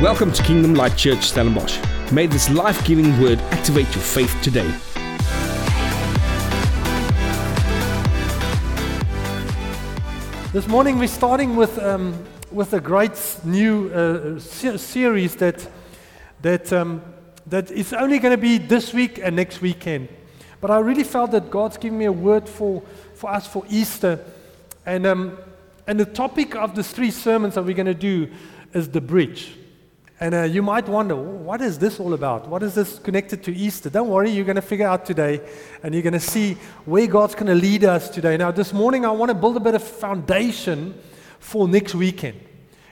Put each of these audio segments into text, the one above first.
Welcome to Kingdom Light Church Stellenbosch. May this life giving word activate your faith today. This morning we're starting with, um, with a great new uh, se- series that, that, um, that is only going to be this week and next weekend. But I really felt that God's given me a word for, for us for Easter. And, um, and the topic of the three sermons that we're going to do is the bridge. And uh, you might wonder, what is this all about? What is this connected to Easter? Don't worry, you're going to figure out today, and you're going to see where God's going to lead us today. Now, this morning, I want to build a bit of foundation for next weekend.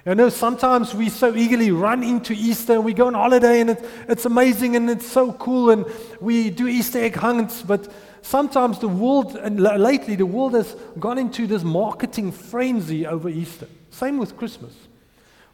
I know sometimes we so eagerly run into Easter and we go on holiday and it, it's amazing and it's so cool and we do Easter egg hunts, but sometimes the world, and lately the world has gone into this marketing frenzy over Easter. Same with Christmas.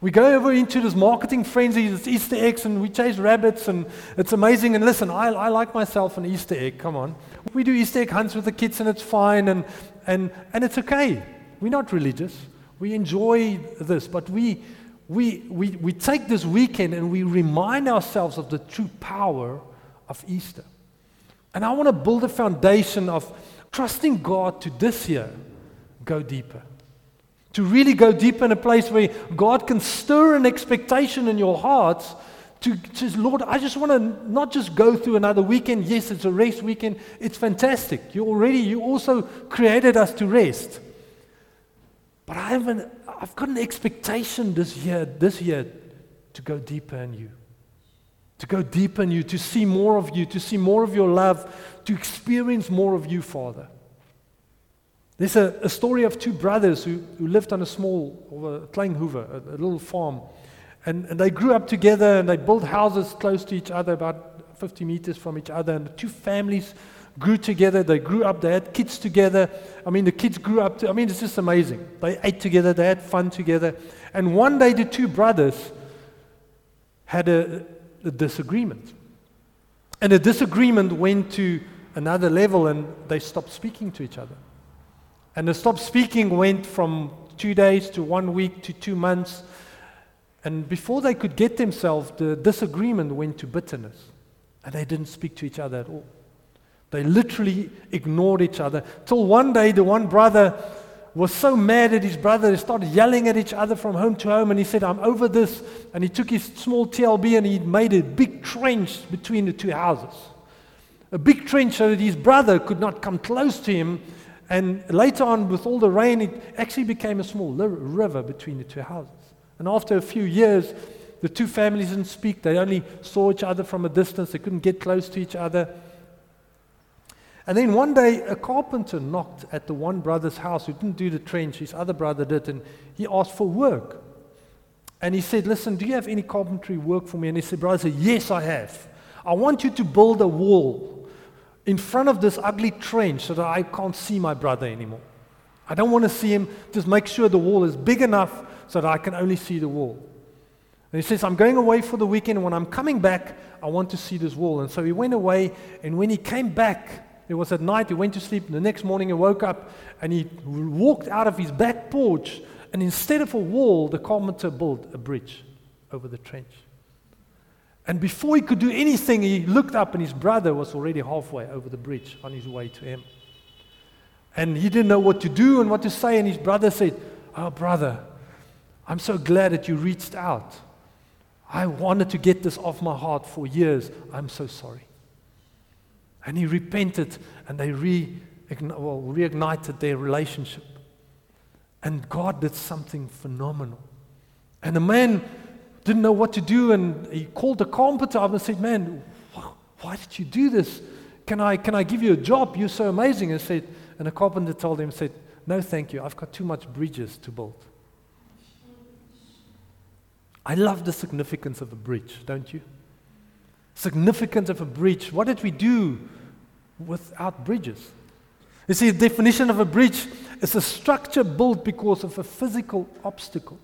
We go over into this marketing frenzy, this Easter eggs, and we chase rabbits, and it's amazing. And listen, I, I like myself an Easter egg, come on. We do Easter egg hunts with the kids, and it's fine, and, and, and it's okay. We're not religious. We enjoy this, but we, we, we, we take this weekend and we remind ourselves of the true power of Easter. And I want to build a foundation of trusting God to this year go deeper. To really go deep in a place where God can stir an expectation in your hearts to, to Lord, I just want to not just go through another weekend. Yes, it's a rest weekend. It's fantastic. You already, you also created us to rest. But I have an, I've got an expectation this year, this year to go deeper in you. To go deeper in you, to see more of you, to see more of your love, to experience more of you, Father. There's a, a story of two brothers who, who lived on a small, a a, a little farm. And, and they grew up together and they built houses close to each other, about 50 meters from each other. And the two families grew together. They grew up. They had kids together. I mean, the kids grew up. To, I mean, it's just amazing. They ate together. They had fun together. And one day, the two brothers had a, a disagreement. And the disagreement went to another level and they stopped speaking to each other. And the stop speaking went from two days to one week to two months. And before they could get themselves, the disagreement went to bitterness. And they didn't speak to each other at all. They literally ignored each other. Till one day, the one brother was so mad at his brother, they started yelling at each other from home to home. And he said, I'm over this. And he took his small TLB and he made a big trench between the two houses. A big trench so that his brother could not come close to him and later on, with all the rain, it actually became a small river between the two houses. And after a few years, the two families didn't speak. They only saw each other from a distance. They couldn't get close to each other. And then one day, a carpenter knocked at the one brother's house who didn't do the trench. His other brother did, and he asked for work. And he said, Listen, do you have any carpentry work for me? And he said, Brother, yes, I have. I want you to build a wall in front of this ugly trench so that I can't see my brother anymore. I don't want to see him. Just make sure the wall is big enough so that I can only see the wall. And he says, I'm going away for the weekend, when I'm coming back, I want to see this wall. And so he went away, and when he came back, it was at night, he went to sleep, the next morning he woke up, and he walked out of his back porch, and instead of a wall, the carpenter built a bridge over the trench. And before he could do anything, he looked up and his brother was already halfway over the bridge on his way to him. And he didn't know what to do and what to say. And his brother said, Oh, brother, I'm so glad that you reached out. I wanted to get this off my heart for years. I'm so sorry. And he repented and they re, well, reignited their relationship. And God did something phenomenal. And the man didn't know what to do, and he called the carpenter up and said, Man, why did you do this? Can I, can I give you a job? You're so amazing. And, said, and the carpenter told him, said, No, thank you. I've got too much bridges to build. I love the significance of a bridge, don't you? Significance of a bridge. What did we do without bridges? You see, the definition of a bridge is a structure built because of a physical obstacle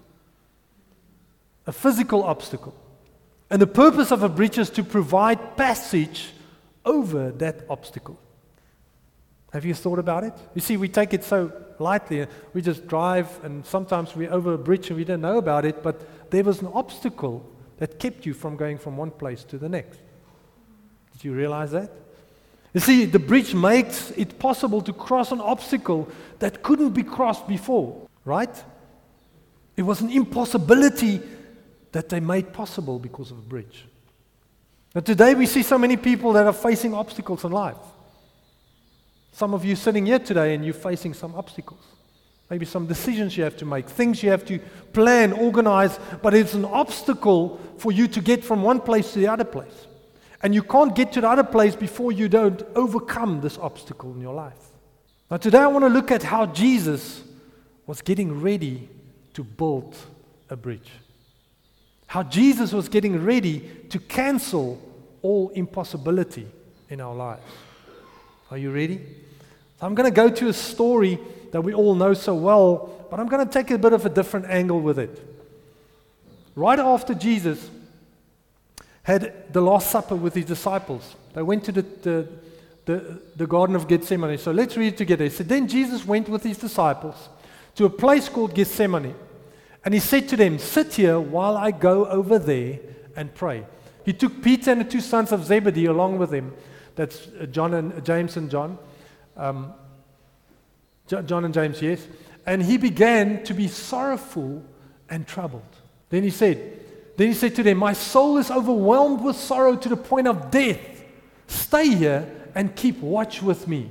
a physical obstacle. And the purpose of a bridge is to provide passage over that obstacle. Have you thought about it? You see, we take it so lightly. We just drive, and sometimes we're over a bridge and we don't know about it, but there was an obstacle that kept you from going from one place to the next. Did you realize that? You see, the bridge makes it possible to cross an obstacle that couldn't be crossed before, right? It was an impossibility that they made possible because of a bridge. But today we see so many people that are facing obstacles in life. Some of you sitting here today and you're facing some obstacles. Maybe some decisions you have to make, things you have to plan, organize, but it's an obstacle for you to get from one place to the other place. And you can't get to the other place before you don't overcome this obstacle in your life. Now, today I want to look at how Jesus was getting ready to build a bridge. How Jesus was getting ready to cancel all impossibility in our lives. Are you ready? I'm going to go to a story that we all know so well, but I'm going to take a bit of a different angle with it. Right after Jesus had the Last Supper with his disciples, they went to the, the, the, the Garden of Gethsemane. So let's read it together. He said, Then Jesus went with his disciples to a place called Gethsemane. And he said to them, Sit here while I go over there and pray. He took Peter and the two sons of Zebedee along with him. That's uh, John and uh, James and John. Um, John and James, yes. And he began to be sorrowful and troubled. Then he said, then he said to them, My soul is overwhelmed with sorrow to the point of death. Stay here and keep watch with me.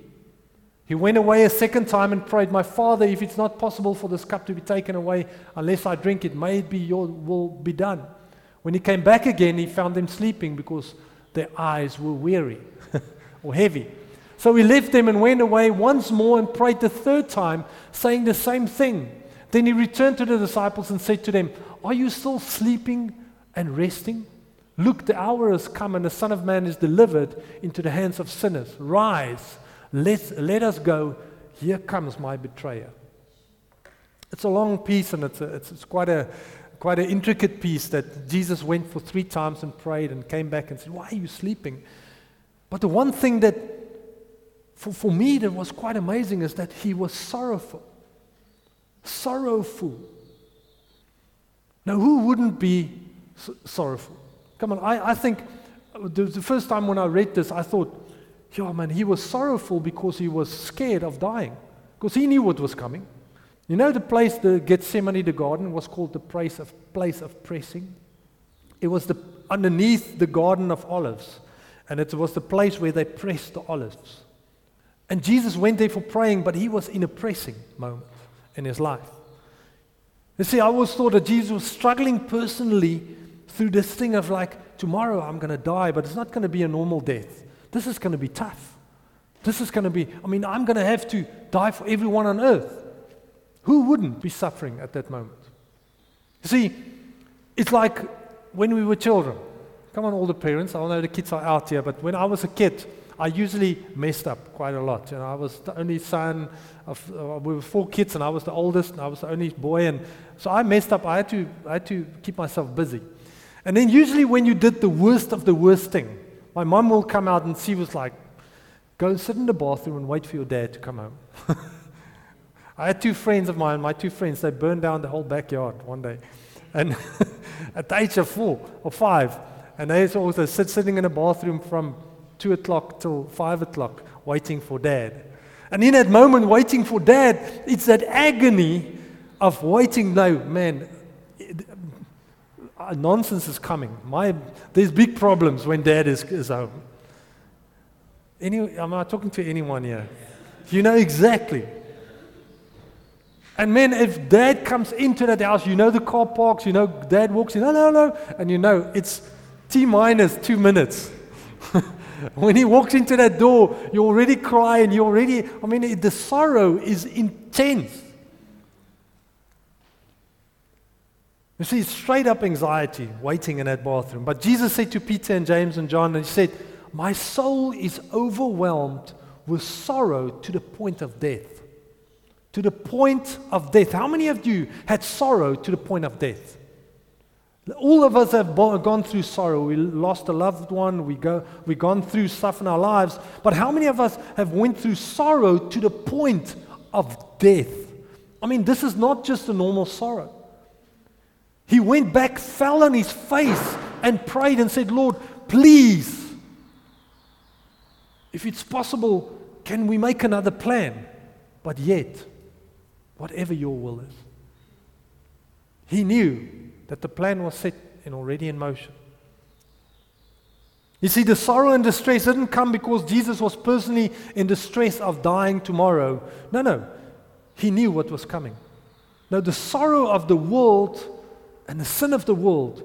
He went away a second time and prayed, My Father, if it's not possible for this cup to be taken away unless I drink it, may it be your will be done. When he came back again, he found them sleeping because their eyes were weary or heavy. So he left them and went away once more and prayed the third time, saying the same thing. Then he returned to the disciples and said to them, Are you still sleeping and resting? Look, the hour has come and the Son of Man is delivered into the hands of sinners. Rise, let, let us go. Here comes my betrayer. It's a long piece and it's, a, it's, it's quite, a, quite an intricate piece that Jesus went for three times and prayed and came back and said, Why are you sleeping? But the one thing that for, for me that was quite amazing is that he was sorrowful. Sorrowful. Now, who wouldn't be sorrowful? Come on, I, I think the, the first time when I read this, I thought, yeah, man, he was sorrowful because he was scared of dying, because he knew what was coming. You know, the place, the Gethsemane, the garden, was called the place of, place of pressing. It was the, underneath the Garden of Olives, and it was the place where they pressed the olives. And Jesus went there for praying, but he was in a pressing moment in his life. You see, I always thought that Jesus was struggling personally through this thing of like, tomorrow I'm going to die, but it's not going to be a normal death. This is going to be tough. This is going to be, I mean, I'm going to have to die for everyone on earth. Who wouldn't be suffering at that moment? You see, it's like when we were children. Come on, all the parents. I know the kids are out here, but when I was a kid, I usually messed up quite a lot. You know, I was the only son of, uh, we were four kids and I was the oldest and I was the only boy. And so I messed up. I had to, I had to keep myself busy. And then usually when you did the worst of the worst thing, my mom will come out and she was like, go and sit in the bathroom and wait for your dad to come home. I had two friends of mine, my two friends, they burned down the whole backyard one day. And at the age of four or five, and they also sit sitting in a bathroom from 2 o'clock till 5 o'clock waiting for dad. And in that moment, waiting for dad, it's that agony of waiting. No, man, uh, nonsense is coming. My, there's big problems when dad is, is home. Any, am I talking to anyone here? You know exactly. And man, if dad comes into that house, you know the car parks, you know dad walks in, hello, no, and you know it's T minus two minutes. When he walks into that door, you already cry and you already, I mean, the sorrow is intense. You see, straight up anxiety waiting in that bathroom. But Jesus said to Peter and James and John, and He said, My soul is overwhelmed with sorrow to the point of death. To the point of death. How many of you had sorrow to the point of death? All of us have gone through sorrow. We lost a loved one. We go, we've gone through stuff in our lives. But how many of us have went through sorrow to the point of death? I mean, this is not just a normal sorrow. He went back, fell on his face, and prayed and said, Lord, please, if it's possible, can we make another plan? But yet, whatever your will is. He knew that the plan was set and already in motion. You see, the sorrow and distress didn't come because Jesus was personally in distress of dying tomorrow. No, no. He knew what was coming. No, the sorrow of the world and the sin of the world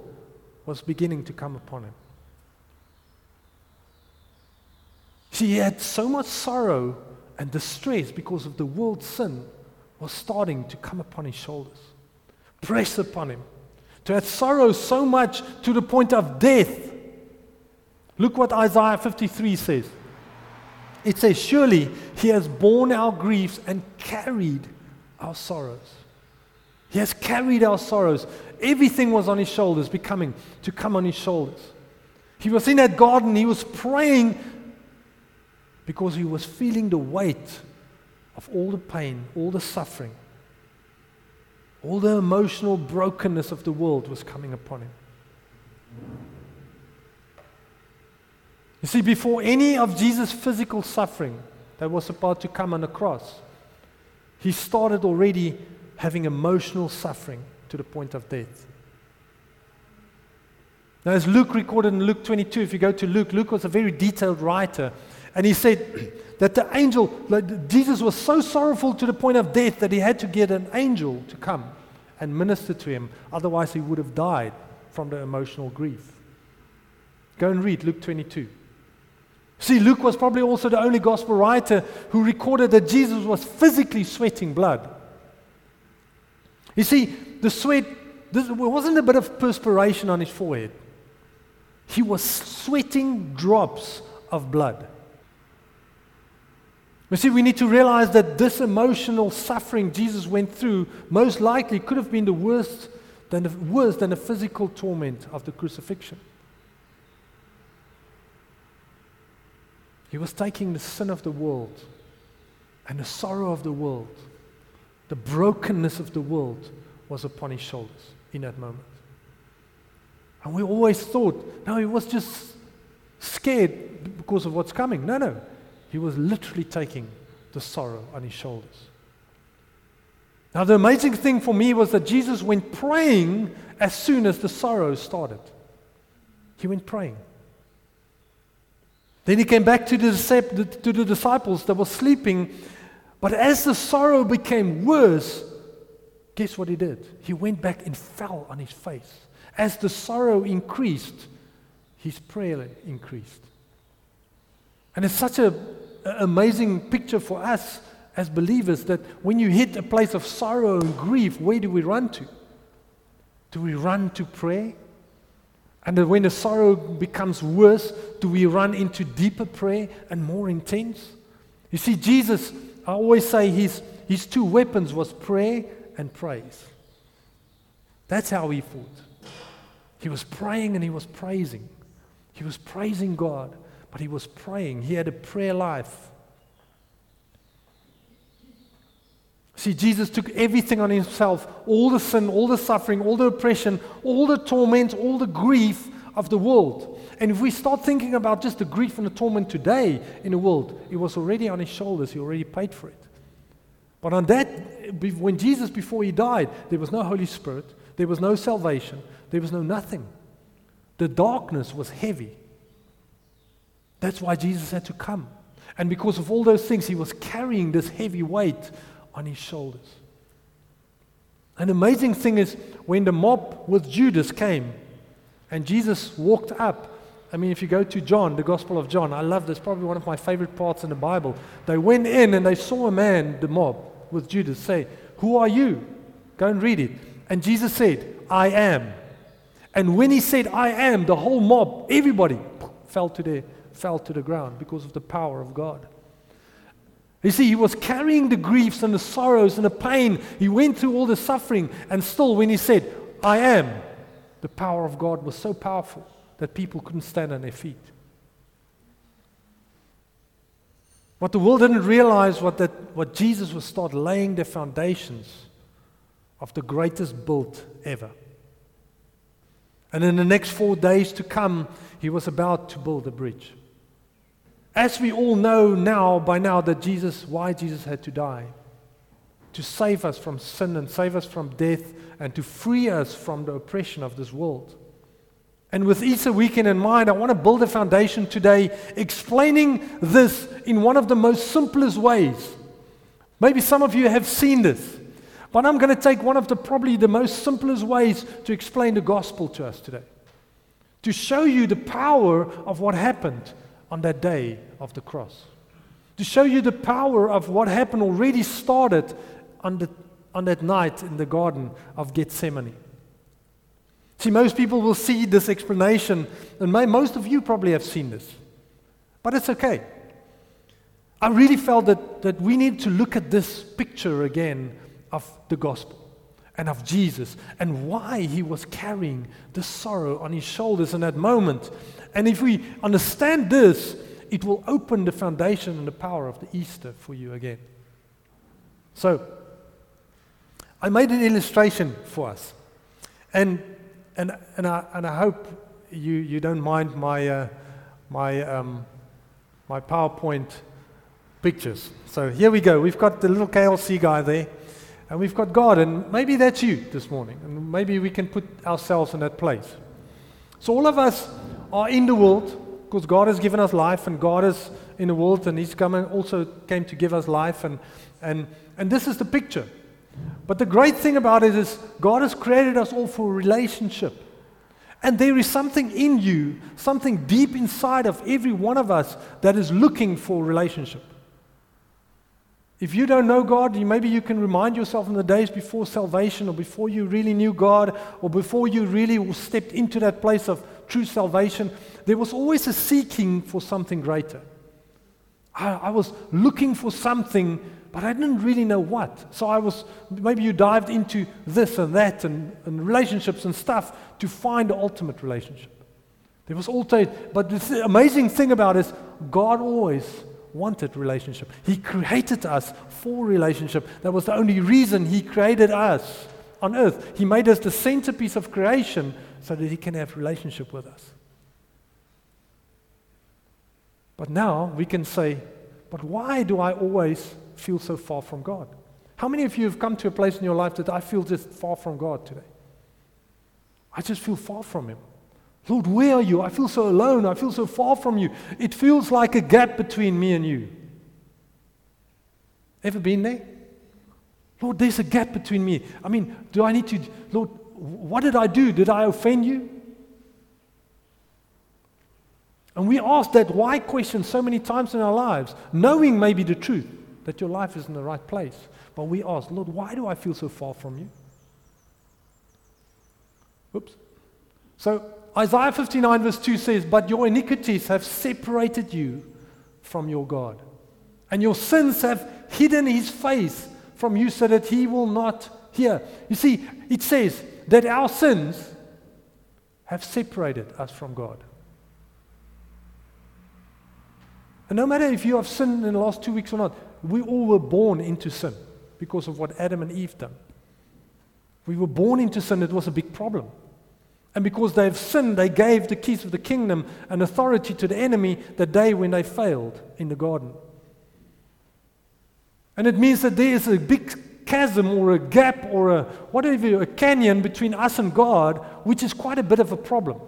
was beginning to come upon him. He had so much sorrow and distress because of the world's sin was starting to come upon his shoulders, press upon him, to have sorrow so much to the point of death. Look what Isaiah 53 says. It says, Surely he has borne our griefs and carried our sorrows. He has carried our sorrows. Everything was on his shoulders, becoming to come on his shoulders. He was in that garden, he was praying because he was feeling the weight of all the pain, all the suffering, all the emotional brokenness of the world was coming upon him. You see, before any of Jesus' physical suffering that was about to come on the cross, he started already having emotional suffering to the point of death. Now, as Luke recorded in Luke 22, if you go to Luke, Luke was a very detailed writer, and he said that the angel, like Jesus was so sorrowful to the point of death that he had to get an angel to come and minister to him, otherwise, he would have died from the emotional grief. Go and read Luke 22. See, Luke was probably also the only gospel writer who recorded that Jesus was physically sweating blood. You see, the sweat, this wasn't a bit of perspiration on his forehead. He was sweating drops of blood. You see, we need to realize that this emotional suffering Jesus went through most likely could have been the worst than the, worse than the physical torment of the crucifixion. He was taking the sin of the world and the sorrow of the world the brokenness of the world was upon his shoulders in that moment. And we always thought, no, he was just scared because of what's coming. No, no. He was literally taking the sorrow on his shoulders. Now, the amazing thing for me was that Jesus went praying as soon as the sorrow started. He went praying. Then he came back to the, to the disciples that were sleeping but as the sorrow became worse, guess what he did? He went back and fell on his face. As the sorrow increased, his prayer increased. And it's such an amazing picture for us as believers that when you hit a place of sorrow and grief, where do we run to? Do we run to prayer? And when the sorrow becomes worse, do we run into deeper prayer and more intense? You see, Jesus I always say his, his two weapons was prayer and praise. That's how he fought. He was praying and he was praising. He was praising God, but he was praying. He had a prayer life. See, Jesus took everything on himself all the sin, all the suffering, all the oppression, all the torment, all the grief of the world. And if we start thinking about just the grief and the torment today in the world, it was already on his shoulders. He already paid for it. But on that, when Jesus, before he died, there was no Holy Spirit, there was no salvation, there was no nothing. The darkness was heavy. That's why Jesus had to come. And because of all those things, he was carrying this heavy weight on his shoulders. An amazing thing is when the mob with Judas came and Jesus walked up I mean, if you go to John, the Gospel of John, I love this, probably one of my favorite parts in the Bible. They went in and they saw a man, the mob, with Judas, say, Who are you? Go and read it. And Jesus said, I am. And when he said, I am, the whole mob, everybody fell to, the, fell to the ground because of the power of God. You see, he was carrying the griefs and the sorrows and the pain. He went through all the suffering. And still, when he said, I am, the power of God was so powerful that people couldn't stand on their feet. What the world didn't realize was that what Jesus was start laying the foundations of the greatest build ever. And in the next four days to come, he was about to build a bridge. As we all know now, by now, that Jesus, why Jesus had to die. To save us from sin and save us from death and to free us from the oppression of this world. And with Easter weekend in mind, I want to build a foundation today explaining this in one of the most simplest ways. Maybe some of you have seen this, but I'm going to take one of the probably the most simplest ways to explain the gospel to us today. To show you the power of what happened on that day of the cross. To show you the power of what happened already started on, the, on that night in the Garden of Gethsemane. See, most people will see this explanation, and most of you probably have seen this, but it's okay. I really felt that, that we need to look at this picture again of the gospel and of Jesus and why he was carrying the sorrow on his shoulders in that moment. And if we understand this, it will open the foundation and the power of the Easter for you again. So, I made an illustration for us. And and, and, I, and I hope you, you don't mind my, uh, my, um, my PowerPoint pictures. So here we go. We've got the little KLC guy there, and we've got God, and maybe that's you this morning, and maybe we can put ourselves in that place. So all of us are in the world because God has given us life, and God is in the world, and He's coming also came to give us life, and, and, and this is the picture. But the great thing about it is, God has created us all for relationship. And there is something in you, something deep inside of every one of us that is looking for relationship. If you don't know God, maybe you can remind yourself in the days before salvation or before you really knew God or before you really stepped into that place of true salvation, there was always a seeking for something greater. I, I was looking for something but I didn't really know what. So I was, maybe you dived into this and that and, and relationships and stuff to find the ultimate relationship. There was also, but the amazing thing about it is God always wanted relationship. He created us for relationship. That was the only reason He created us on earth. He made us the centerpiece of creation so that He can have relationship with us. But now we can say, but why do I always feel so far from God? How many of you have come to a place in your life that I feel just far from God today? I just feel far from Him. Lord, where are you? I feel so alone. I feel so far from you. It feels like a gap between me and you. Ever been there? Lord, there's a gap between me. I mean, do I need to, Lord, what did I do? Did I offend you? And we ask that why question so many times in our lives, knowing maybe the truth that your life is in the right place. But we ask, Lord, why do I feel so far from you? Oops. So Isaiah 59, verse 2 says, But your iniquities have separated you from your God, and your sins have hidden his face from you so that he will not hear. You see, it says that our sins have separated us from God. And no matter if you have sinned in the last two weeks or not, we all were born into sin because of what Adam and Eve done. We were born into sin, it was a big problem. And because they have sinned, they gave the keys of the kingdom and authority to the enemy the day when they failed in the garden. And it means that there is a big chasm or a gap or a whatever, a canyon between us and God, which is quite a bit of a problem.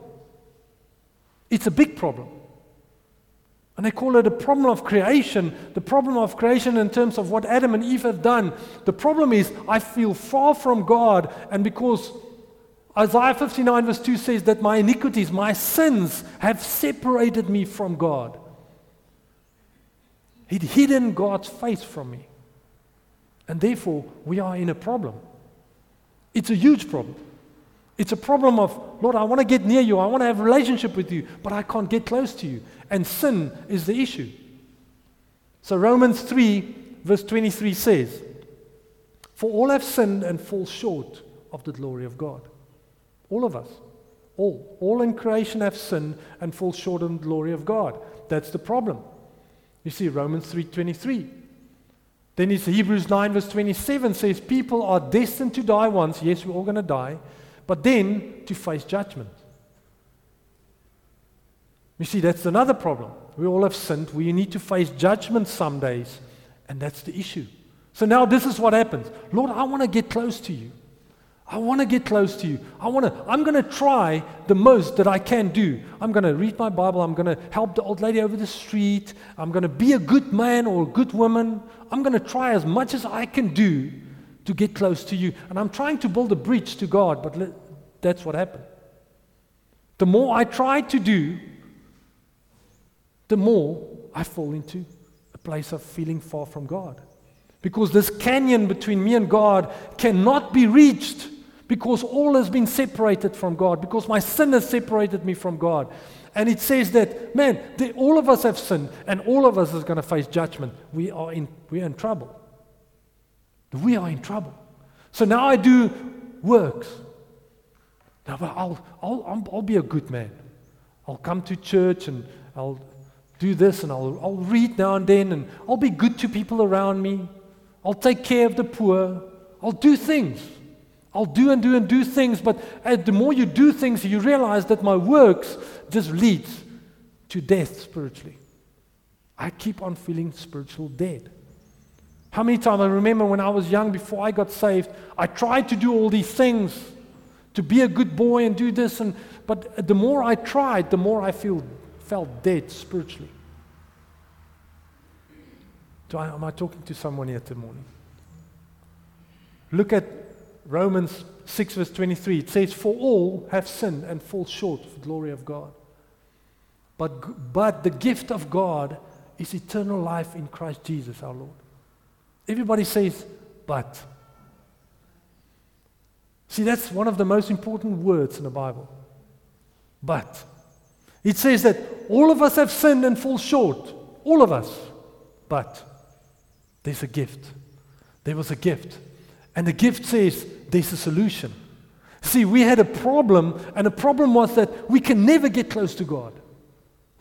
It's a big problem. And they call it a problem of creation, the problem of creation in terms of what Adam and Eve have done. The problem is, I feel far from God, and because Isaiah 59, verse 2 says that my iniquities, my sins, have separated me from God. He'd hidden God's face from me. And therefore, we are in a problem. It's a huge problem. It's a problem of, Lord, I want to get near you. I want to have relationship with you, but I can't get close to you. And sin is the issue. So Romans 3, verse 23 says, For all have sinned and fall short of the glory of God. All of us. All. All in creation have sinned and fall short of the glory of God. That's the problem. You see, Romans 3.23. Then it's Hebrews 9, verse 27 says, People are destined to die once. Yes, we're all going to die. But then to face judgment. You see, that's another problem. We all have sinned. We need to face judgment some days. And that's the issue. So now this is what happens. Lord, I want to get close to you. I want to get close to you. I want to, I'm going to try the most that I can do. I'm going to read my Bible. I'm going to help the old lady over the street. I'm going to be a good man or a good woman. I'm going to try as much as I can do to get close to you. And I'm trying to build a bridge to God, but that's what happened. The more I try to do, the more I fall into a place of feeling far from God. Because this canyon between me and God cannot be reached because all has been separated from God, because my sin has separated me from God. And it says that, man, all of us have sinned, and all of us is going to face judgment. We are in, we are in trouble. We are in trouble. So now I do works. Now, I'll, I'll, I'll, be a good man. I'll come to church and I'll do this and I'll, I'll read now and then and I'll be good to people around me. I'll take care of the poor. I'll do things. I'll do and do and do things, but the more you do things, you realize that my works just leads to death spiritually. I keep on feeling spiritual dead. How many times I remember when I was young before I got saved, I tried to do all these things to be a good boy and do this and but the more I tried, the more I feel felt dead spiritually. I, am I talking to someone here this morning? Look at Romans 6, verse 23, it says, For all have sinned and fall short of the glory of God. But, but the gift of God is eternal life in Christ Jesus our Lord. Everybody says, but. See, that's one of the most important words in the Bible. But. It says that all of us have sinned and fall short. All of us. But there's a gift. There was a gift. And the gift says, there's a solution. See, we had a problem, and the problem was that we can never get close to God.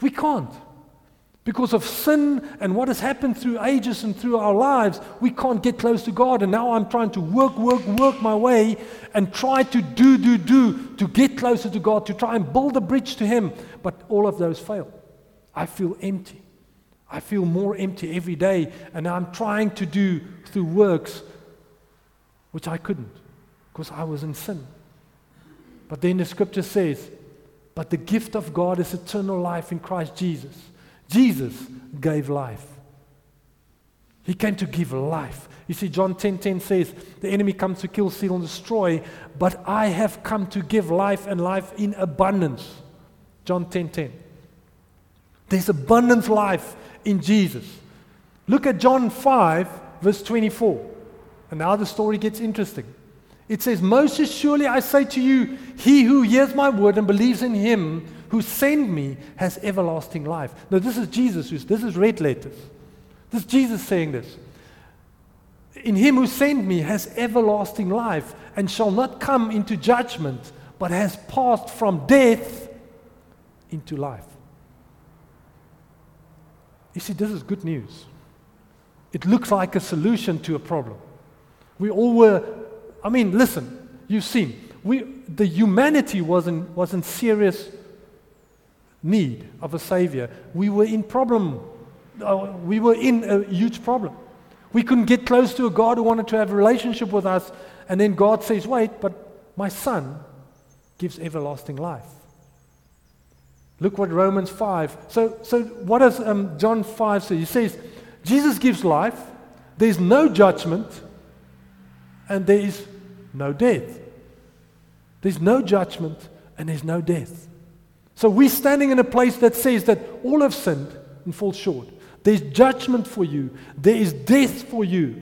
We can't. Because of sin and what has happened through ages and through our lives, we can't get close to God. And now I'm trying to work, work, work my way and try to do, do, do to get closer to God, to try and build a bridge to Him. But all of those fail. I feel empty. I feel more empty every day. And I'm trying to do through works which I couldn't because I was in sin. But then the scripture says, but the gift of God is eternal life in Christ Jesus. Jesus gave life. He came to give life. You see, John 10:10 10, 10 says, "The enemy comes to kill, steal, and destroy, but I have come to give life and life in abundance." John 10:10. 10, 10. There's abundant life in Jesus. Look at John 5, verse 24. And now the story gets interesting. It says, Most surely I say to you, he who hears my word and believes in him who sent me has everlasting life. Now, this is Jesus, this is red letters. This is Jesus saying this. In him who sent me has everlasting life and shall not come into judgment, but has passed from death into life. You see, this is good news. It looks like a solution to a problem. We all were I mean, listen, you've seen, we, the humanity was in, was in serious need of a savior. We were in problem. Uh, we were in a huge problem. We couldn't get close to a God who wanted to have a relationship with us. And then God says, wait, but my son gives everlasting life. Look what Romans 5. So, so what does um, John 5 say? He says, Jesus gives life. There's no judgment and there is no death. There's no judgment and there's no death. So we're standing in a place that says that all have sinned and fall short. There's judgment for you, there is death for you.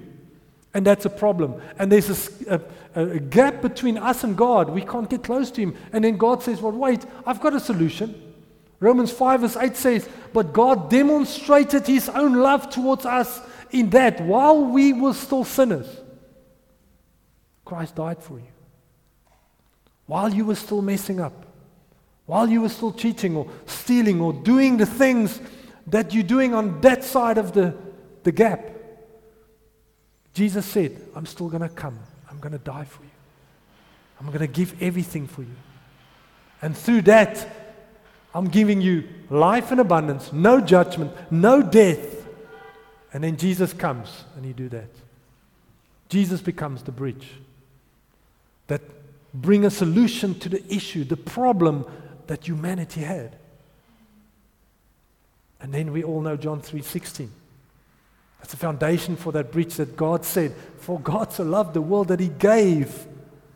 And that's a problem. And there's a, a, a, gap between us and God. We can't get close to Him. And then God says, Well, wait, I've got a solution. Romans 5 verse 8 says, But God demonstrated His own love towards us in that while we were still sinners, Christ died for you. While you were still messing up, while you were still cheating or stealing or doing the things that you're doing on that side of the, the gap, Jesus said, I'm still going to come. I'm going to die for you. I'm going to give everything for you. And through that, I'm giving you life in abundance, no judgment, no death. And then Jesus comes and he do that. Jesus becomes the bridge that bring a solution to the issue, the problem that humanity had. And then we all know John 3:16. That's the foundation for that bridge that God said, For God so loved the world that He gave.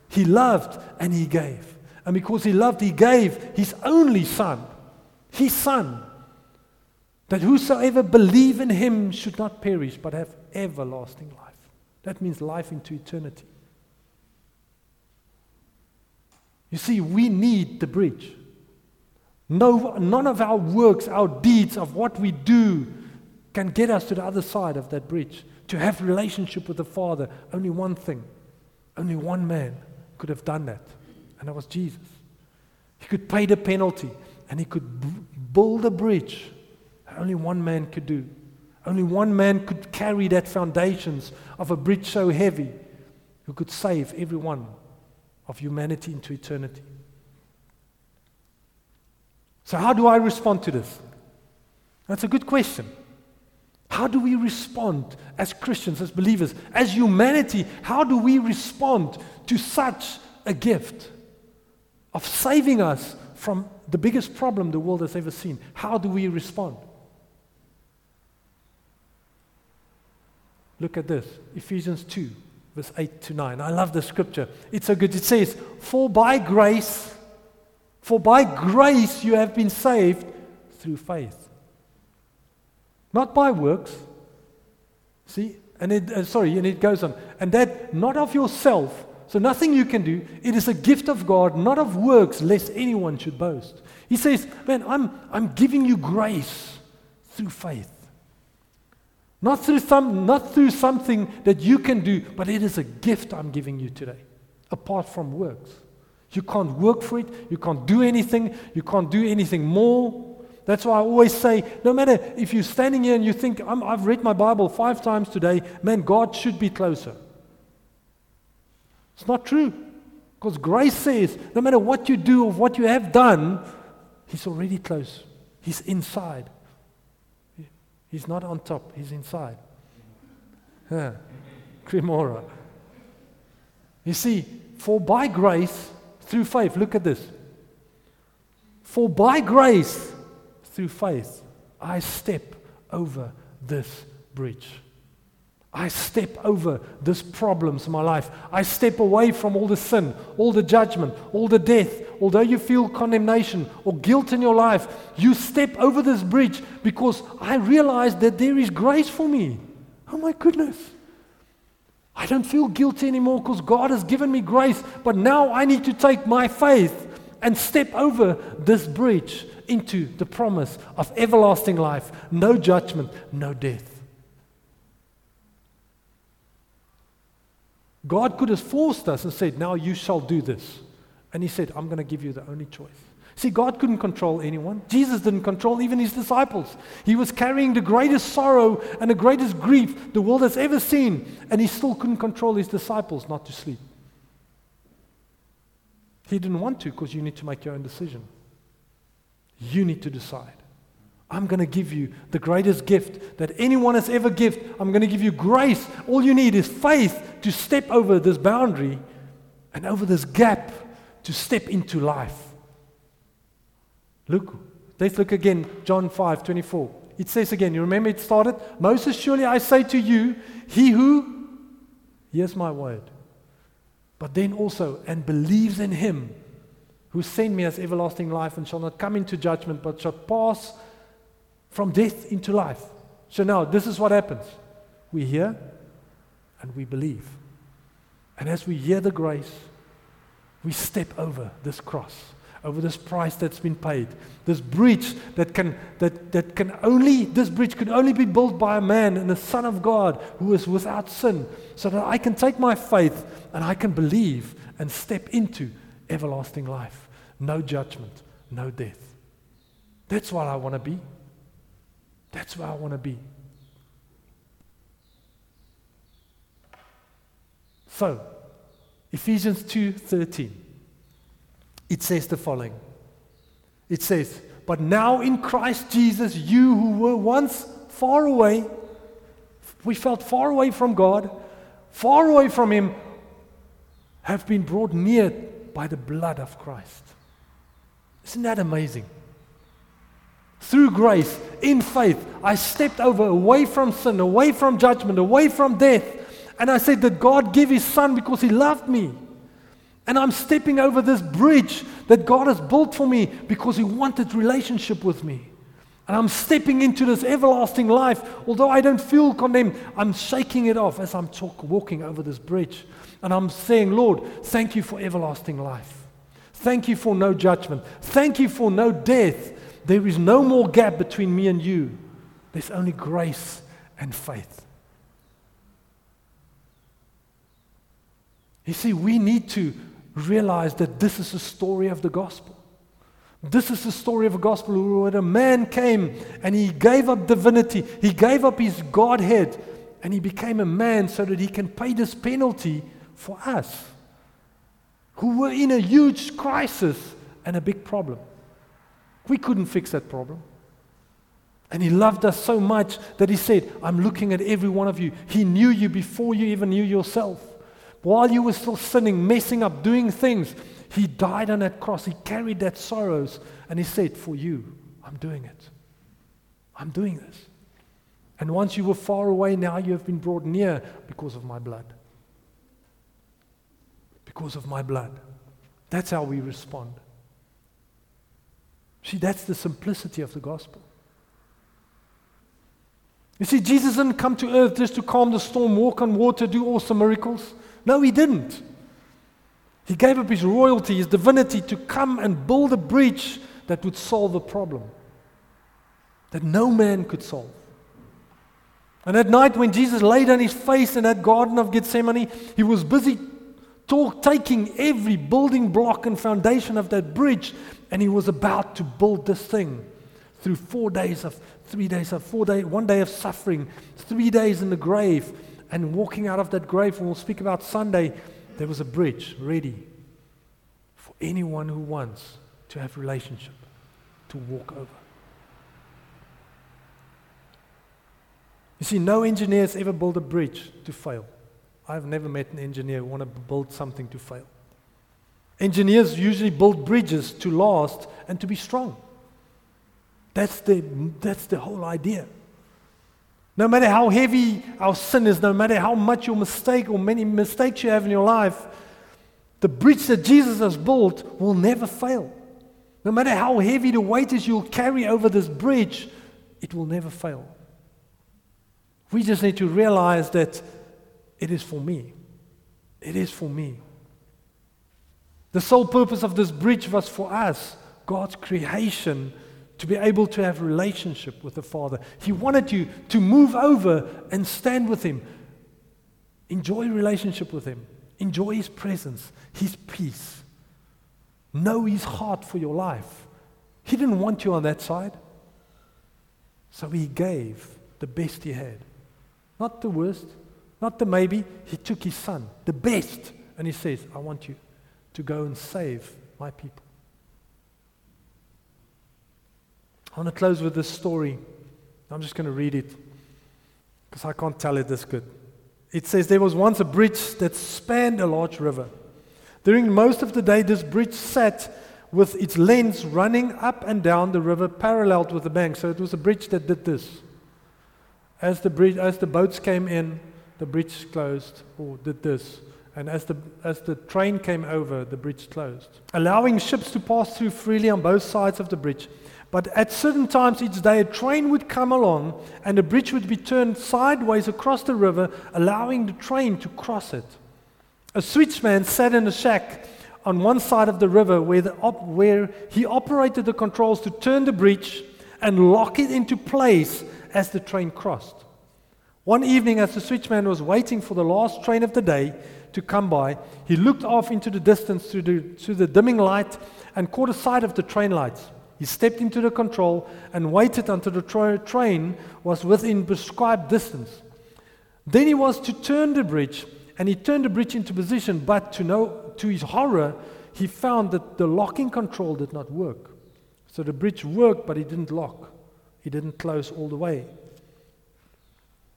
He loved and He gave. And because He loved, He gave His only Son, His Son, that whosoever believe in Him should not perish but have everlasting life. That means life into eternity. You see, we need the bridge. No, none of our works, our deeds, of what we do, can get us to the other side of that bridge. To have relationship with the Father, only one thing, only one man could have done that, and that was Jesus. He could pay the penalty, and he could b- build a bridge. Only one man could do. Only one man could carry that foundations of a bridge so heavy, who could save every one of humanity into eternity. So, how do I respond to this? That's a good question. How do we respond as Christians, as believers, as humanity? How do we respond to such a gift of saving us from the biggest problem the world has ever seen? How do we respond? Look at this Ephesians 2, verse 8 to 9. I love the scripture. It's so good. It says, For by grace, for by grace you have been saved through faith not by works. See? And it, uh, sorry, and it goes on. And that not of yourself, so nothing you can do. It is a gift of God, not of works, lest anyone should boast. He says, Man, I'm, I'm giving you grace through faith. Not through, some, not through something that you can do, but it is a gift I'm giving you today, apart from works. You can't work for it, you can't do anything, you can't do anything more. That's why I always say no matter if you're standing here and you think, i have read my Bible five times today, man, God should be closer. It's not true. Because grace says no matter what you do or what you have done, He's already close. He's inside. He's not on top, He's inside. Yeah. Cremora. You see, for by grace, through faith, look at this. For by grace, through faith, I step over this bridge. I step over these problems in my life. I step away from all the sin, all the judgment, all the death. Although you feel condemnation or guilt in your life, you step over this bridge because I realize that there is grace for me. Oh my goodness. I don't feel guilty anymore because God has given me grace, but now I need to take my faith and step over this bridge into the promise of everlasting life, no judgment, no death. God could have forced us and said, Now you shall do this. And He said, I'm going to give you the only choice. See, God couldn't control anyone. Jesus didn't control even His disciples. He was carrying the greatest sorrow and the greatest grief the world has ever seen, and He still couldn't control His disciples not to sleep. He didn't want to because you need to make your own decision. You need to decide. I'm going to give you the greatest gift that anyone has ever given. I'm going to give you grace. All you need is faith to step over this boundary and over this gap to step into life. Look, let's look again, John 5 24. It says again, you remember it started? Most, surely I say to you, he who hears my word, but then also and believes in him who sent me as everlasting life and shall not come into judgment, but shall pass from death into life. So now, this is what happens. We hear and we believe. And as we hear the grace, we step over this cross, over this price that's been paid, this bridge that can, that, that can only, this bridge could only be built by a man and a son of God who is without sin, so that I can take my faith and I can believe and step into everlasting life. No judgment, no death. That's what I want to be. That's where I want to be. So, Ephesians 2:13. It says the following. It says, "But now in Christ Jesus, you who were once far away, we felt far away from God, far away from him, have been brought near by the blood of Christ." Isn't that amazing? Through grace, in faith, I stepped over away from sin, away from judgment, away from death. And I said that God gave His Son because He loved me. And I'm stepping over this bridge that God has built for me because He wanted relationship with me. And I'm stepping into this everlasting life. Although I don't feel condemned, I'm shaking it off as I'm talk, walking over this bridge. And I'm saying, Lord, thank you for everlasting life. Thank you for no judgment. Thank you for no death. There is no more gap between me and you. There's only grace and faith. You see, we need to realize that this is the story of the gospel. This is the story of a gospel where a man came and he gave up divinity, he gave up his Godhead, and he became a man so that he can pay this penalty for us who were in a huge crisis and a big problem. We couldn't fix that problem. And he loved us so much that he said, I'm looking at every one of you. He knew you before you even knew yourself. While you were still sinning, messing up, doing things, he died on that cross. He carried that sorrows. And he said, For you, I'm doing it. I'm doing this. And once you were far away, now you have been brought near because of my blood. Because of my blood. That's how we respond. See, that's the simplicity of the gospel. You see, Jesus didn't come to earth just to calm the storm, walk on water, do awesome miracles. No, he didn't. He gave up his royalty, his divinity to come and build a bridge that would solve a problem that no man could solve. And at night, when Jesus laid on his face in that Garden of Gethsemane, he was busy talk, taking every building block and foundation of that bridge and he was about to build this thing through four days of, three days of, four days, one day of suffering, three days in the grave, and walking out of that grave. We'll speak about Sunday. There was a bridge ready for anyone who wants to have relationship to walk over. You see, no engineer has ever built a bridge to fail. I've never met an engineer who want to build something to fail. Engineers usually build bridges to last and to be strong. That's the, that's the whole idea. No matter how heavy our sin is, no matter how much your mistake or many mistakes you have in your life, the bridge that Jesus has built will never fail. No matter how heavy the weight is you'll carry over this bridge, it will never fail. We just need to realize that it is for me. It is for me. The sole purpose of this bridge was for us, God's creation, to be able to have relationship with the Father. He wanted you to move over and stand with Him. Enjoy relationship with Him. Enjoy His presence, His peace. Know His heart for your life. He didn't want you on that side. So He gave the best He had. Not the worst, not the maybe. He took His Son, the best, and He says, I want you to go and save my people. I want to close with this story. I'm just going to read it because I can't tell it this good. It says there was once a bridge that spanned a large river. During most of the day, this bridge sat with its length running up and down the river parallel with the bank. So it was a bridge that did this. As the, bridge, as the boats came in, the bridge closed or did this. And as the, as the train came over, the bridge closed, allowing ships to pass through freely on both sides of the bridge. But at certain times each day, a train would come along and the bridge would be turned sideways across the river, allowing the train to cross it. A switchman sat in a shack on one side of the river where, op- where he operated the controls to turn the bridge and lock it into place as the train crossed. One evening, as the switchman was waiting for the last train of the day to come by, he looked off into the distance through the, through the dimming light and caught a sight of the train lights. He stepped into the control and waited until the tra- train was within prescribed distance. Then he was to turn the bridge, and he turned the bridge into position, but to, no, to his horror, he found that the locking control did not work. So the bridge worked, but it didn't lock, it didn't close all the way.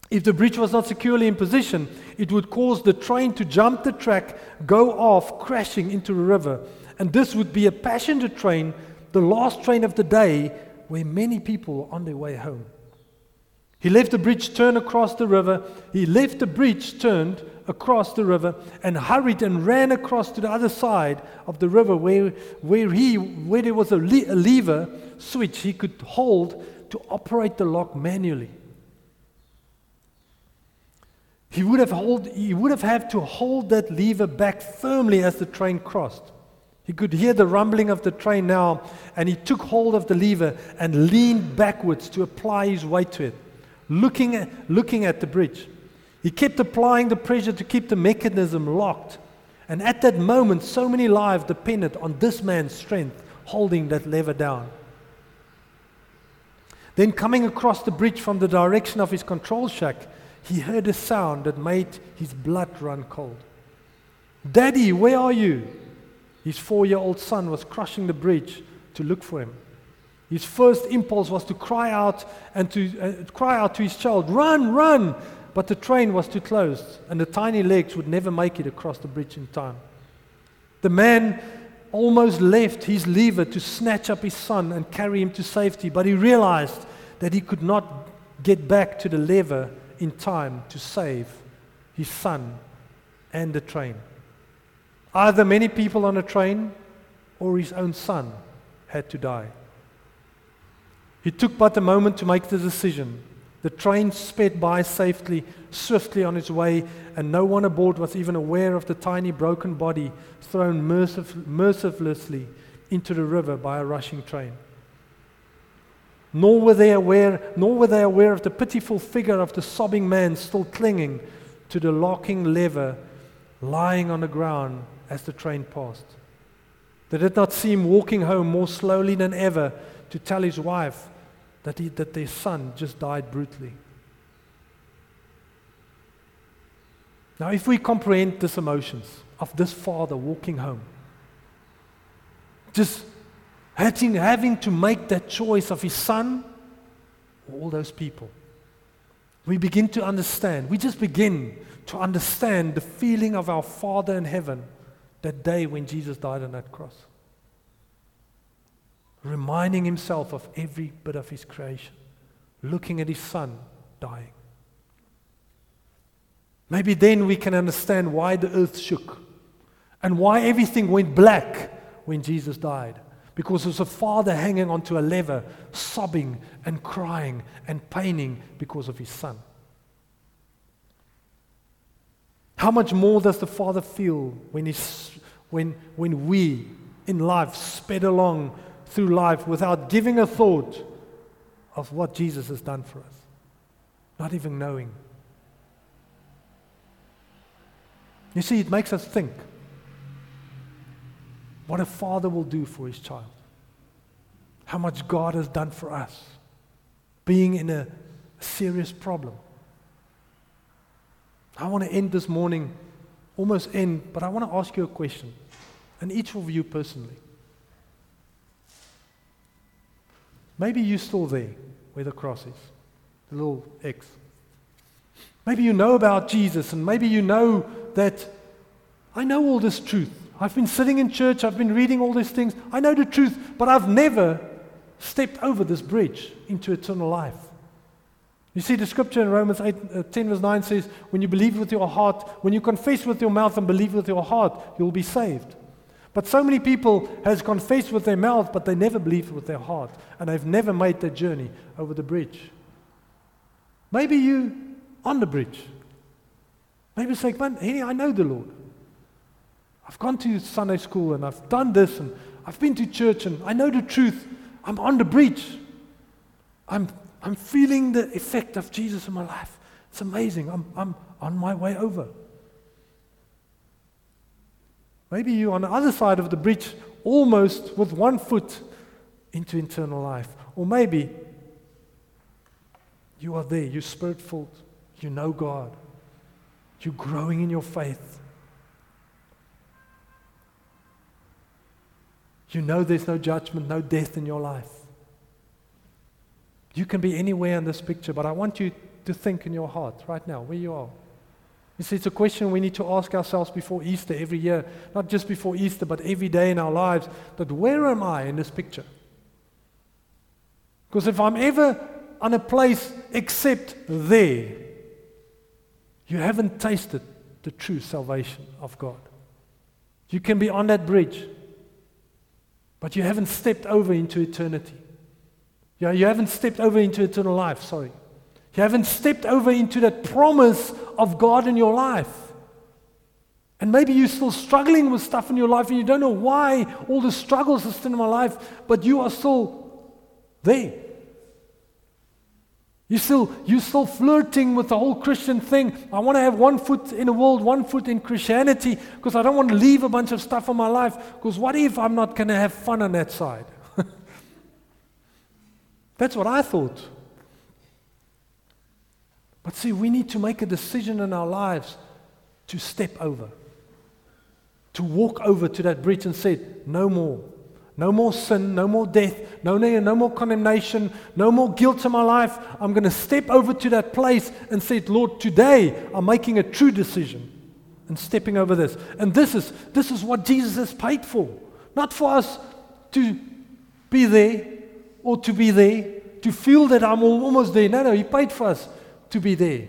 If the bridge was not securely in position, it would cause the train to jump the track, go off, crashing into the river. And this would be a passenger train, the last train of the day, where many people were on their way home. He left the bridge turned across the river. He left the bridge turned across the river and hurried and ran across to the other side of the river where, where, he, where there was a, le- a lever switch he could hold to operate the lock manually. He would have, hold, he would have had to hold that lever back firmly as the train crossed. He could hear the rumbling of the train now, and he took hold of the lever and leaned backwards to apply his weight to it, looking at, looking at the bridge. He kept applying the pressure to keep the mechanism locked. And at that moment, so many lives depended on this man's strength holding that lever down. Then, coming across the bridge from the direction of his control shack, he heard a sound that made his blood run cold. Daddy, where are you? His four year old son was crossing the bridge to look for him. His first impulse was to cry out and to uh, cry out to his child, Run, run! But the train was too close, and the tiny legs would never make it across the bridge in time. The man almost left his lever to snatch up his son and carry him to safety, but he realized that he could not get back to the lever in time to save his son and the train. Either many people on a train or his own son had to die. He took but a moment to make the decision. The train sped by safely, swiftly on its way, and no one aboard was even aware of the tiny broken body thrown mercif- mercilessly into the river by a rushing train. Nor were, they aware, nor were they aware of the pitiful figure of the sobbing man still clinging to the locking lever, lying on the ground as the train passed. They did not see him walking home more slowly than ever to tell his wife that, he, that their son just died brutally. Now, if we comprehend these emotions of this father walking home, just having, having to make that choice of his son or all those people, we begin to understand. We just begin to understand the feeling of our Father in heaven that day when Jesus died on that cross. Reminding himself of every bit of his creation, looking at his son dying. Maybe then we can understand why the earth shook and why everything went black when Jesus died. Because there's a father hanging onto a lever, sobbing and crying and paining because of his son. How much more does the Father feel when, he's, when, when we in life sped along through life without giving a thought of what Jesus has done for us? Not even knowing. You see, it makes us think what a father will do for his child, how much God has done for us, being in a serious problem. I want to end this morning, almost end, but I want to ask you a question, and each of you personally. Maybe you're still there where the cross is, the little X. Maybe you know about Jesus, and maybe you know that I know all this truth. I've been sitting in church, I've been reading all these things. I know the truth, but I've never stepped over this bridge into eternal life. You see, the scripture in Romans 8, uh, 10, verse 9 says, When you believe with your heart, when you confess with your mouth and believe with your heart, you'll be saved. But so many people has confessed with their mouth, but they never believe with their heart, and they've never made the journey over the bridge. Maybe you on the bridge. Maybe like, man, hey, I know the Lord. I've gone to Sunday school and I've done this and I've been to church and I know the truth. I'm on the bridge. I'm, I'm feeling the effect of Jesus in my life. It's amazing. I'm, I'm on my way over. Maybe you're on the other side of the bridge, almost with one foot into eternal life. Or maybe you are there, you're spirit filled, you know God, you're growing in your faith. You know there's no judgment, no death in your life. You can be anywhere in this picture, but I want you to think in your heart right now where you are. You see, it's a question we need to ask ourselves before Easter every year, not just before Easter, but every day in our lives. That where am I in this picture? Because if I'm ever on a place except there, you haven't tasted the true salvation of God. You can be on that bridge, but you haven't stepped over into eternity. Yeah, you haven't stepped over into eternal life, sorry. You haven't stepped over into that promise of God in your life. And maybe you're still struggling with stuff in your life and you don't know why all the struggles are still in my life, but you are still there. You're still, you're still flirting with the whole Christian thing. I want to have one foot in the world, one foot in Christianity, because I don't want to leave a bunch of stuff in my life. Because what if I'm not going to have fun on that side? That's what I thought. But see, we need to make a decision in our lives to step over, to walk over to that bridge and say, No more. No more sin, no more death, no, no more condemnation, no more guilt in my life. I'm going to step over to that place and say, Lord, today I'm making a true decision and stepping over this. And this is, this is what Jesus has paid for. Not for us to be there or to be there, to feel that I'm almost there. No, no, He paid for us to be there.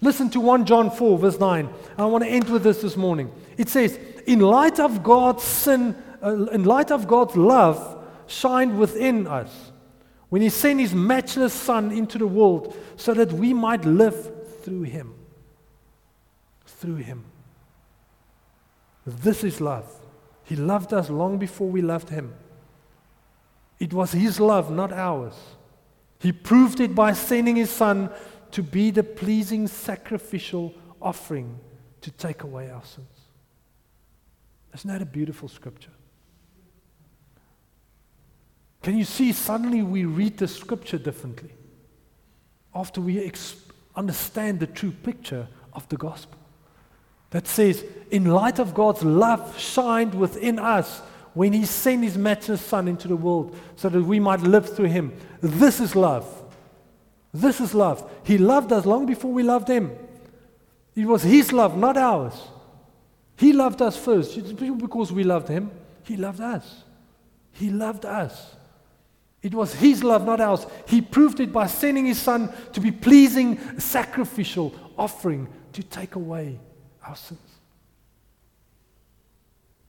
Listen to 1 John 4, verse 9. I want to end with this this morning. It says, In light of God's sin, uh, in light of God's love shined within us, when He sent His matchless Son into the world so that we might live through Him. Through Him. This is love. He loved us long before we loved Him. It was His love, not ours. He proved it by sending His Son to be the pleasing sacrificial offering to take away our sins. Isn't that a beautiful scripture? Can you see suddenly we read the scripture differently after we ex- understand the true picture of the gospel? That says, in light of God's love shined within us when He sent His matchless Son into the world so that we might live through Him. This is love. This is love. He loved us long before we loved Him. It was His love, not ours. He loved us first. It's because we loved Him. He loved us. He loved us. It was His love, not ours. He proved it by sending His Son to be pleasing, sacrificial offering to take away our sins.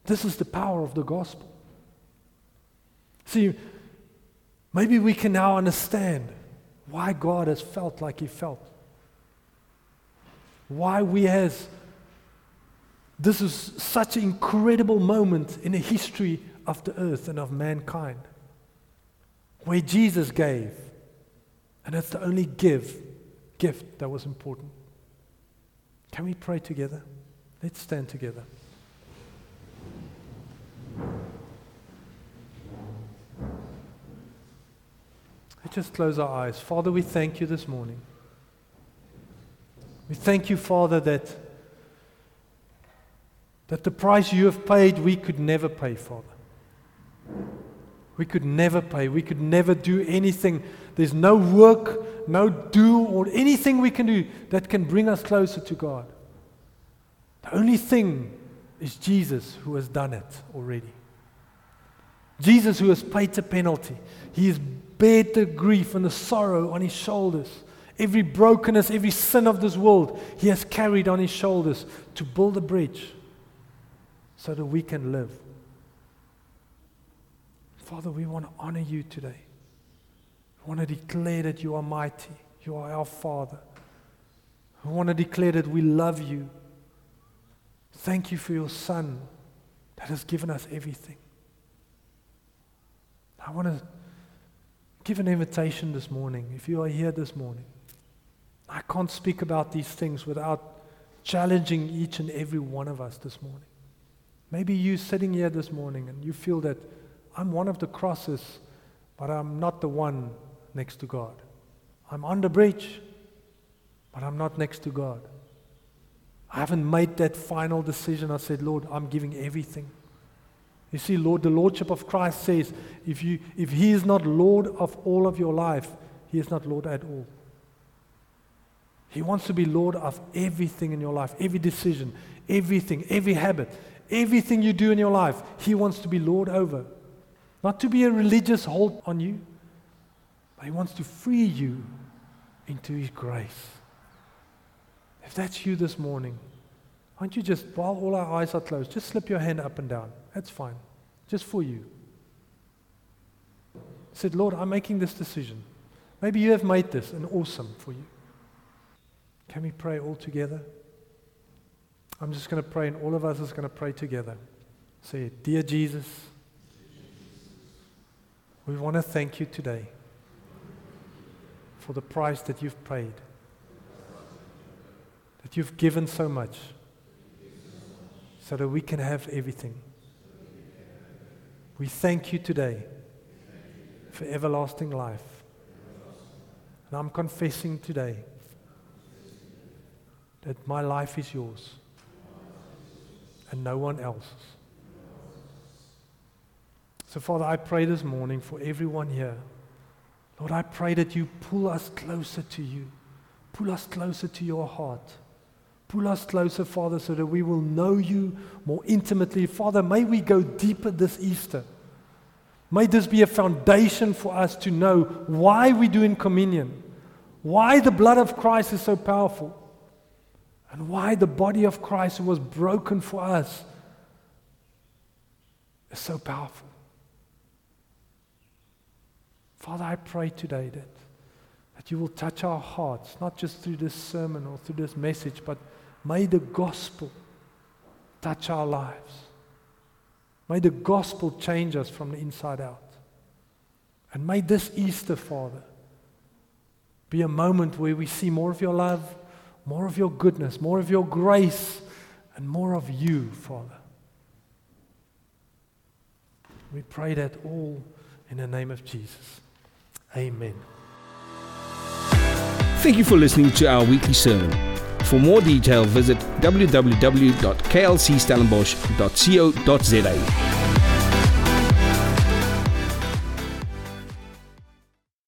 This is the power of the gospel. See, maybe we can now understand why God has felt like He felt. Why we has this is such an incredible moment in the history of the earth and of mankind. Where Jesus gave. And that's the only give, gift that was important. Can we pray together? Let's stand together. Let's just close our eyes. Father, we thank you this morning. We thank you, Father, that, that the price you have paid, we could never pay, Father. We could never pay. We could never do anything. There's no work, no do, or anything we can do that can bring us closer to God. The only thing is Jesus who has done it already. Jesus who has paid the penalty. He has bared the grief and the sorrow on his shoulders. Every brokenness, every sin of this world, he has carried on his shoulders to build a bridge so that we can live Father, we want to honor you today. We want to declare that you are mighty. You are our Father. We want to declare that we love you. Thank you for your Son that has given us everything. I want to give an invitation this morning. If you are here this morning, I can't speak about these things without challenging each and every one of us this morning. Maybe you sitting here this morning and you feel that I'm one of the crosses, but I'm not the one next to God. I'm on the bridge, but I'm not next to God. I haven't made that final decision. I said, Lord, I'm giving everything. You see, Lord, the Lordship of Christ says if, you, if He is not Lord of all of your life, He is not Lord at all. He wants to be Lord of everything in your life, every decision, everything, every habit, everything you do in your life. He wants to be Lord over. Not to be a religious hold on you, but He wants to free you into His grace. If that's you this morning, don't you just, while all our eyes are closed, just slip your hand up and down. That's fine. Just for you. Said, Lord, I'm making this decision. Maybe you have made this an awesome for you. Can we pray all together? I'm just going to pray, and all of us is going to pray together. Say, Dear Jesus, we want to thank you today for the price that you've paid that you've given so much so that we can have everything. We thank you today for everlasting life. And I'm confessing today that my life is yours and no one else's. So, Father, I pray this morning for everyone here. Lord, I pray that you pull us closer to you, pull us closer to your heart. Pull us closer, Father, so that we will know you more intimately. Father, may we go deeper this Easter. May this be a foundation for us to know why we do in communion, why the blood of Christ is so powerful, and why the body of Christ was broken for us is so powerful. Father, I pray today that, that you will touch our hearts, not just through this sermon or through this message, but May the gospel touch our lives. May the gospel change us from the inside out. And may this Easter, Father, be a moment where we see more of your love, more of your goodness, more of your grace, and more of you, Father. We pray that all in the name of Jesus. Amen. Thank you for listening to our weekly sermon. For more detail, visit www.klcstellenbosch.co.za.